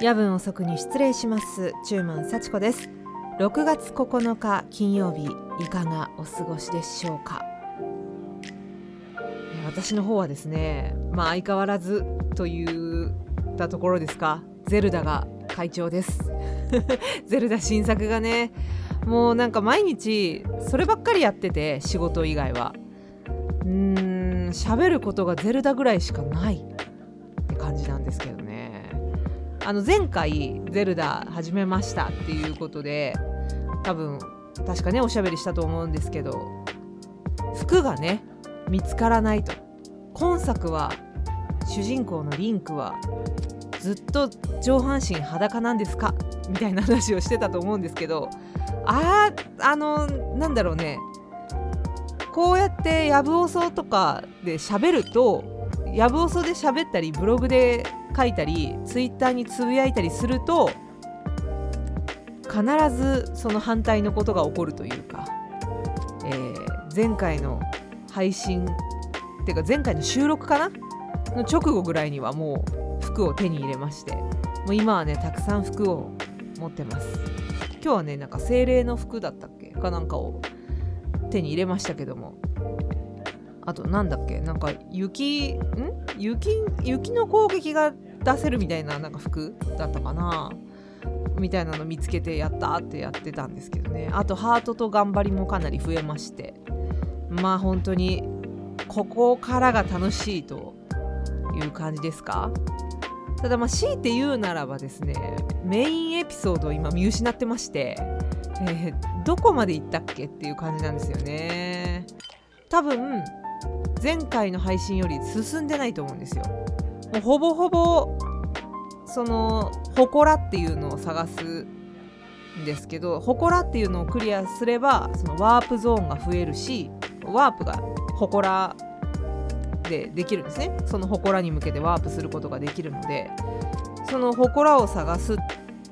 夜分遅くに失礼します。中満幸子です。6月9日金曜日いかがお過ごしでしょうか？私の方はですねまあ相変わらずといったところですか？ゼルダが会長です。ゼルダ新作がねもうなんか毎日そればっかりやってて仕事以外は。うーん喋ることがゼルダぐらいしかないって感じなんですけどあの前回「ゼルダ始めました」っていうことで多分確かねおしゃべりしたと思うんですけど服がね見つからないと。今作は主人公のリンクはずっと上半身裸なんですか？みたいな話をしてたと思うんですけどあーあのなんだろうね。こうやってやぶおそとかで喋るとやぶおそで喋ったりブログで書いたりツイッターにつぶやいたりすると必ずその反対のことが起こるというか、えー前回の配信っていうか前回の収録かな？の直後ぐらいにはもう服を手に入れましてもう今はねたくさん服を持ってます。今日はねなんか精霊の服だったっけ？かなんかを手に入れましたけども。あとなんだっけ？なんか雪ん？雪雪の攻撃が出せるみたいななんか服だったかな？みたいなの見つけてやったってやってたんですけどね。あとハートと頑張りもかなり増えまして。まあ本当にここからが楽しいという感じですか？ただまあ強いて言うならばですねメインエピソードを今見失ってまして、えーどこまで行ったっけっていう感じなんですよね。多分前回の配信より進んでないと思うんですよ。もうほぼほぼその祠っていうのを探すんですけど祠っていうのをクリアすればそのワープゾーンが増えるしワープが祠でできるんですね。その祠に向けてワープすることができるのでその祠を探すっ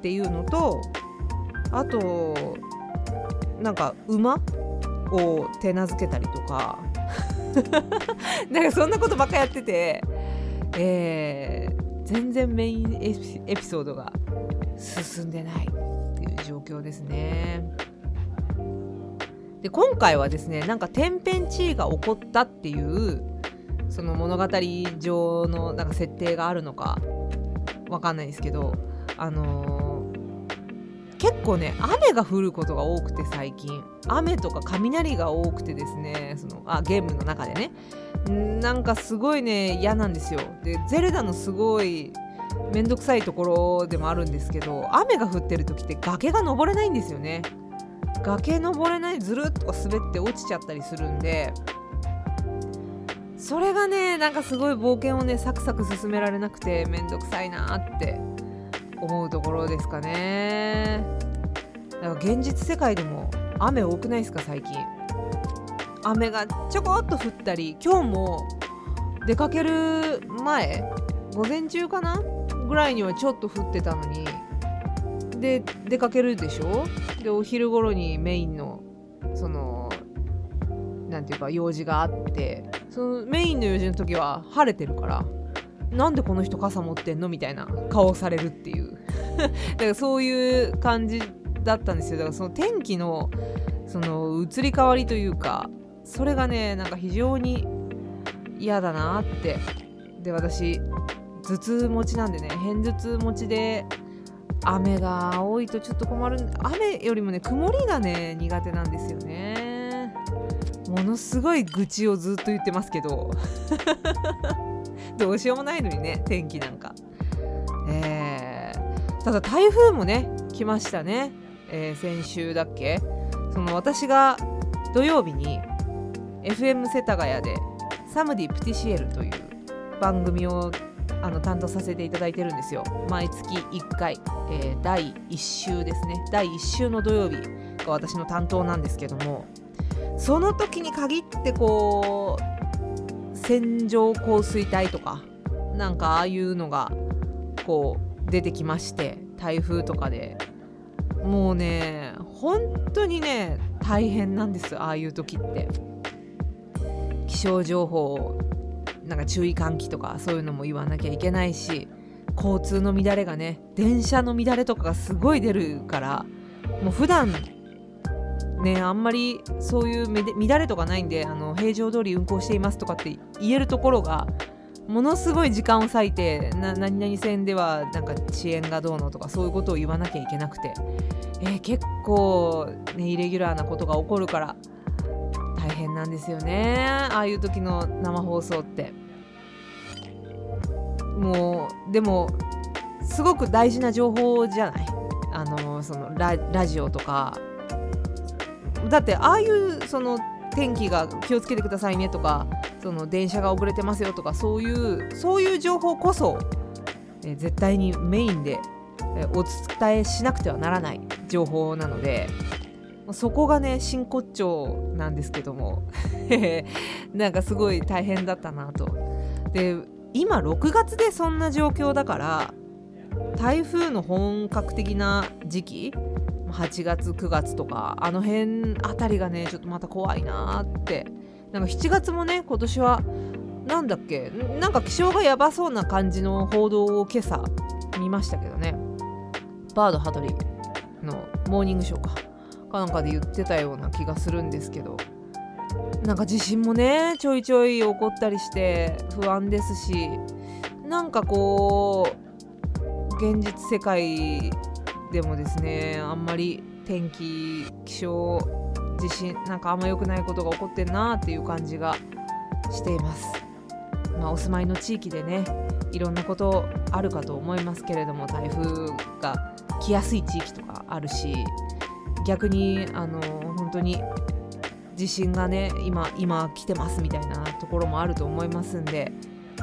ていうのとあとなんか馬を手なずけたりとかなんかそんなことばっかやってて、えー全然メインエピソードが進んでないっていう状況ですね。で今回はですねなんか天変地異が起こったっていうその物語上のなんか設定があるのかわかんないですけどあのー結構ね雨が降ることが多くて最近。雨とか雷が多くてですねそのあゲームの中でね。んなんかすごいね嫌なんですよ。でゼルダのすごいめんどくさいところでもあるんですけど雨が降ってる時って崖が登れないんですよね。崖登れないずるっとか滑って落ちちゃったりするんで。それがねなんかすごい冒険をねサクサク進められなくてめんどくさいなって思うところですかね。だから現実世界でも雨多くないですか最近？雨がちょこっと降ったり今日も出かける前午前中かなぐらいにはちょっと降ってたのにで出かけるでしょ？でお昼頃にメインのそのなんていうか用事があってそのメインの用事の時は晴れてるから。なんでこの人傘持ってんの？みたいな顔をされるっていう。だからそういう感じだったんですよ。だからその天気のその移り変わりというかそれがねなんか非常に嫌だなって。で私頭痛持ちなんでね偏頭痛持ちで雨が多いとちょっと困る雨よりもね曇りがね苦手なんですよね。ものすごい愚痴をずっと言ってますけど。どうしようもないのにね天気なんか。えーただ台風もね来ましたね、えー先週だっけ。その私が土曜日に FM 世田谷でサムディ・プティシエルという番組をあの担当させていただいてるんですよ。毎月1回、えー第1週ですね。第1週の土曜日が私の担当なんですけども。その時に限ってこう線状降水帯とかなんかああいうのがこう出てきまして台風とかで。もうね本当にね大変なんですああいう時って。気象情報なんか注意喚起とかそういうのも言わなきゃいけないし交通の乱れがね電車の乱れとかがすごい出るからもう普段ねあんまりそういう乱れとかないんであの平常通り運行していますとかって言えるところがものすごい時間を割いてな何々線ではなんか遅延がどうのとかそういうことを言わなきゃいけなくて、えー、結構、ね、イレギュラーなことが起こるから大変なんですよね。ああいう時の生放送って。もうでもすごく大事な情報じゃない？あのそのララジオとかだってああいうその天気が気をつけてくださいねとかその電車が遅れてますよとかそういうそういう情報こそ、え絶対にメインで、えお伝えしなくてはならない情報なのでそこがね真骨頂なんですけども なんかすごい大変だったなと。で今6月でそんな状況だから台風の本格的な時期8月9月とかあの辺あたりがねちょっとまた怖いなって。なんか7月もね今年はなんだっけなんか気象がやばそうな感じの報道を今朝見ましたけどね。バード羽鳥のモーニングショーか。かなんかで言ってたような気がするんですけど。なんか地震もねちょいちょい起こったりして不安ですしなんかこう現実世界でもですねあんまり天気気象地震なんかあんま良くないことが起こってんなっていう感じがしています。まあ、お住まいの地域でねいろんなことあるかと思いますけれども台風が来やすい地域とかあるし逆にあの本当に地震がね今今来てますみたいなところもあると思いますんで、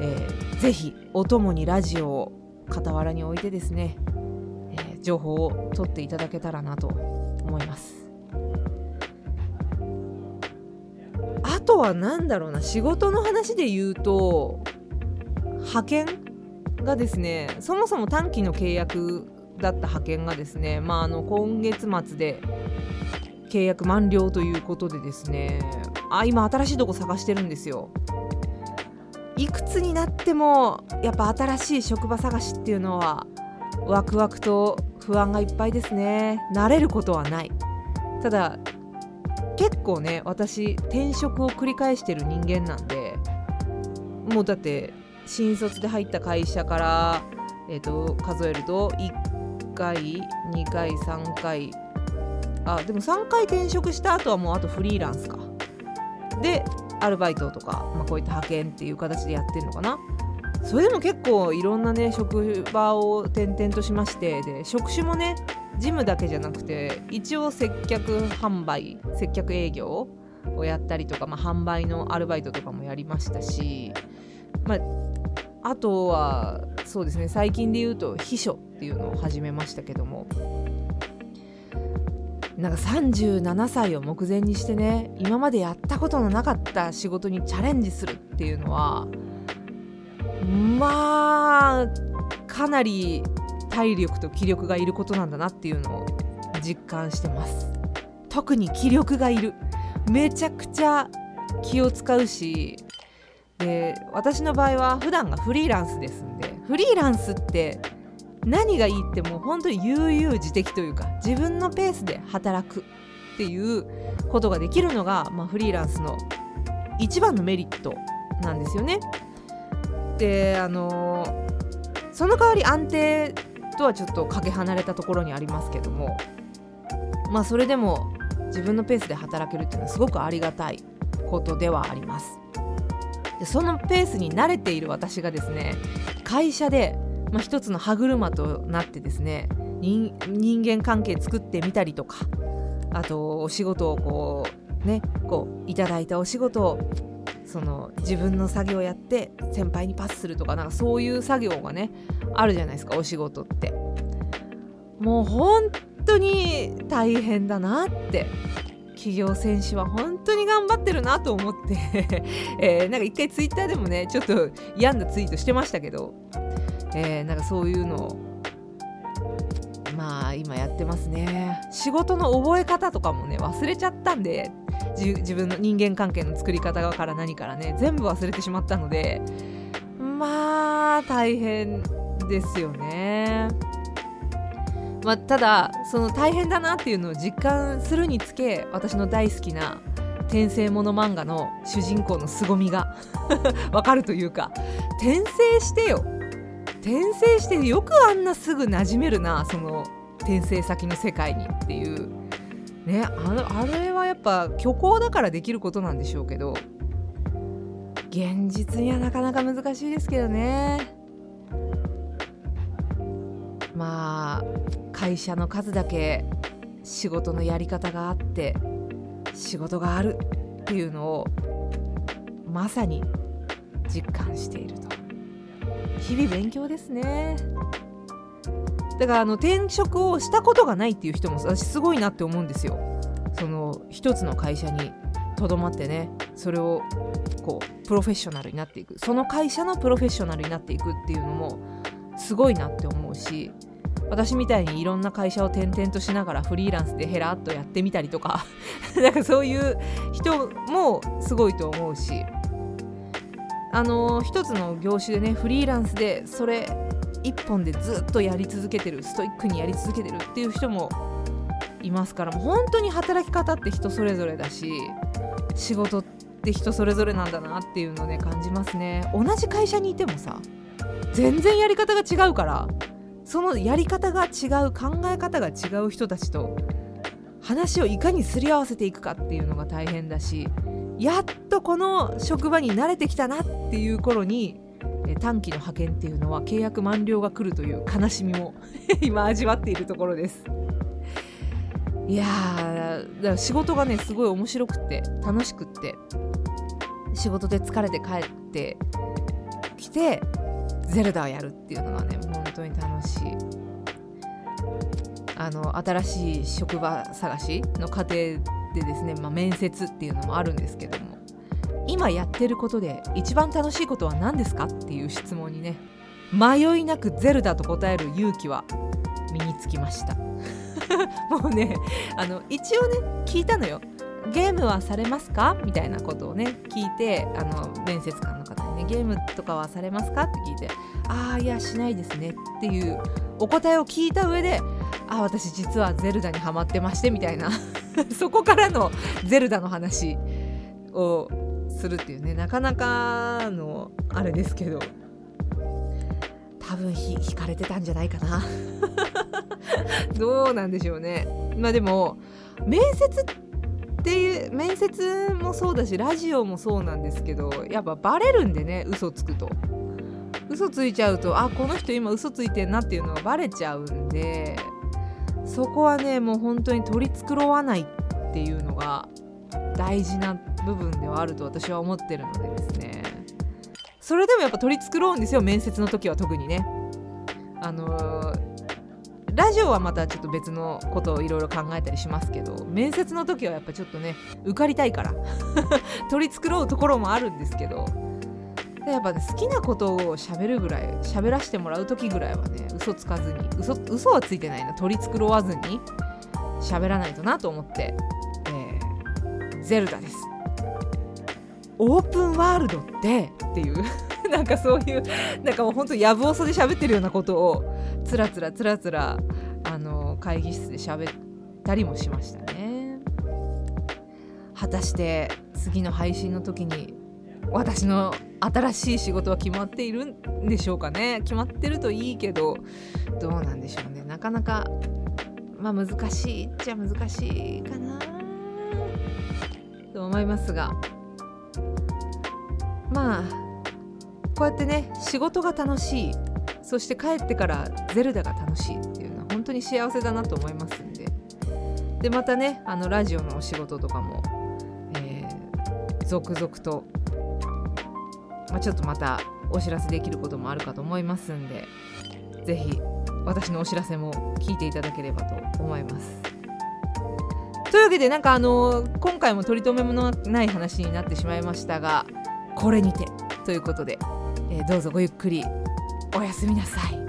えー、ぜひお供にラジオを傍らに置いてですね情報を取っていただけたらなと思います。あとは何だろうな仕事の話で言うと派遣がですねそもそも短期の契約だった派遣がですね、まあ、あの今月末で契約満了ということでですねあ今新しいとこ探してるんですよ。いくつになってもやっぱ新しい職場探しっていうのはワクワクと不安がいっぱいですね。慣れることはない。ただ結構ね私転職を繰り返してる人間なんでもうだって新卒で入った会社から、えーと、数えると1回2回3回。あでも3回転職した後はもうあとフリーランスか。でアルバイトとか、まあ、こういった派遣っていう形でやってるのかな。それでも結構いろんなね職場を転々としましてで職種もねジムだけじゃなくて一応接客販売接客営業をやったりとか、まあ、販売のアルバイトとかもやりましたし、まあ、あとはそうですね最近で言うと秘書っていうのを始めましたけどもなんか37歳を目前にしてね今までやったことのなかった仕事にチャレンジするっていうのはまあかなり体力と気力がいることなんだなっていうのを実感してます。特に気力がいる。めちゃくちゃ気を使うし。で私の場合は普段がフリーランスですんで。フリーランスって何がいいってもう本当に悠々自適というか自分のペースで働くっていうことができるのが、まあ、フリーランスの一番のメリットなんですよね。であのその代わり安定とはちょっとかけ離れたところにありますけどもまあそれでも自分のペースで働けるっていうのはすごくありがたいことではあります。でそのペースに慣れている私がですね会社で、まあ、一つの歯車となってですね人間関係作ってみたりとかあとお仕事をこうねこういただいたお仕事をその自分の作業やって先輩にパスするとかなんかそういう作業がねあるじゃないですかお仕事って。もう本当に大変だなって。企業選手は本当に頑張ってるなと思って。えー、なんか一回ツイッターでもねちょっと病んだツイートしてましたけど、えー、なんかそういうのをまあ今やってますね。仕事の覚え方とかもね忘れちゃったんで自分の人間関係の作り方から何からね全部忘れてしまったのでまあ大変ですよね。まあ、ただその大変だなっていうのを実感するにつけ私の大好きな転生もの漫画の主人公の凄みが わかるというか転生してよ転生してよくあんなすぐ馴染めるなその転生先の世界にっていうねああれはやっぱ虚構だからできることなんでしょうけど現実にはなかなか難しいですけどね。まあ会社の数だけ仕事のやり方があって仕事があるっていうのをまさに実感していると。日々勉強ですね。だからあの転職をしたことがないっていう人も私すごいなって思うんですよ。その一つの会社にとどまってねそれをこうプロフェッショナルになっていく。その会社のプロフェッショナルになっていくっていうのもすごいなって思うし私みたいにいろんな会社を転々としながらフリーランスでヘラっとやってみたりとか なんかそういう人もすごいと思うしあの一つの業種でねフリーランスでそれ一本でずっとやり続けてるストイックにやり続けてるっていう人もいますからもう本当に働き方って人それぞれだし仕事って人それぞれなんだなっていうのをね感じますね。同じ会社にいてもさ全然やり方が違うからそのやり方が違う考え方が違う人たちと話をいかにすり合わせていくかっていうのが大変だしやっとこの職場に慣れてきたなっていう頃に短期の派遣っていうのは契約満了が来るという悲しみも 今味わっているところです。いやーだから仕事がねすごい面白くって楽しくって仕事で疲れて帰ってきてゼルダをやるっていうのがね本当に楽しい。あの新しい職場探しの過程でですね、まあ、面接っていうのもあるんですけど今やってることで一番楽しいことは何ですかっていう質問にね迷いなくゼルダと答える勇気は身につきました。もうねあの一応ね聞いたのよ。ゲームはされますかみたいなことをね聞いてあの面接官の方にねゲームとかはされますかって聞いてああいやしないですねっていうお答えを聞いた上であ私実はゼルダにハマってましてみたいな。そこからのゼルダの話をするっていうねなかなかのあれですけど。多分ひ引かれてたんじゃないかな。どうなんでしょうね。まあでも面接っていう面接もそうだしラジオもそうなんですけどやっぱバレるんでね嘘つくと。嘘ついちゃうとあこの人今嘘ついてんなっていうのがバレちゃうんでそこはねもう本当に取り繕わないっていうのが大事な部分ではあると私は思ってるのでですね。それでもやっぱ取り繕うんですよ面接の時は特にね。あのー、ラジオはまたちょっと別のことをいろいろ考えたりしますけど面接の時はやっぱちょっとね受かりたいから 取り繕うところもあるんですけどやっぱ、ね、好きなことをしゃべるぐらい喋らせてもらう時ぐらいはね嘘つかずに嘘嘘はついてないな取り繕わずに喋らないとなと思って、えー、ゼルダです。オープンワールドってっていう なんかそういうなんかもうほんとやぶおそで喋ってるようなことをつらつらつらつらあの会議室で喋ったりもしましたね。果たして次の配信の時に私の新しい仕事は決まっているんでしょうかね？決まってるといいけどどうなんでしょうね？なかなかまあ難しいっちゃ難しいかな。と思いますが。まあこうやってね仕事が楽しいそして帰ってからゼルダが楽しいっていうのは本当に幸せだなと思いますんででまたねあのラジオのお仕事とかも、えー、続々とまあ、ちょっとまたお知らせできることもあるかと思いますんで是非私のお知らせも聞いていただければと思います。というわけでなんかあの、今回も取り留めもない話になってしまいましたがこれにてということで、えー、どうぞごゆっくりおやすみなさい。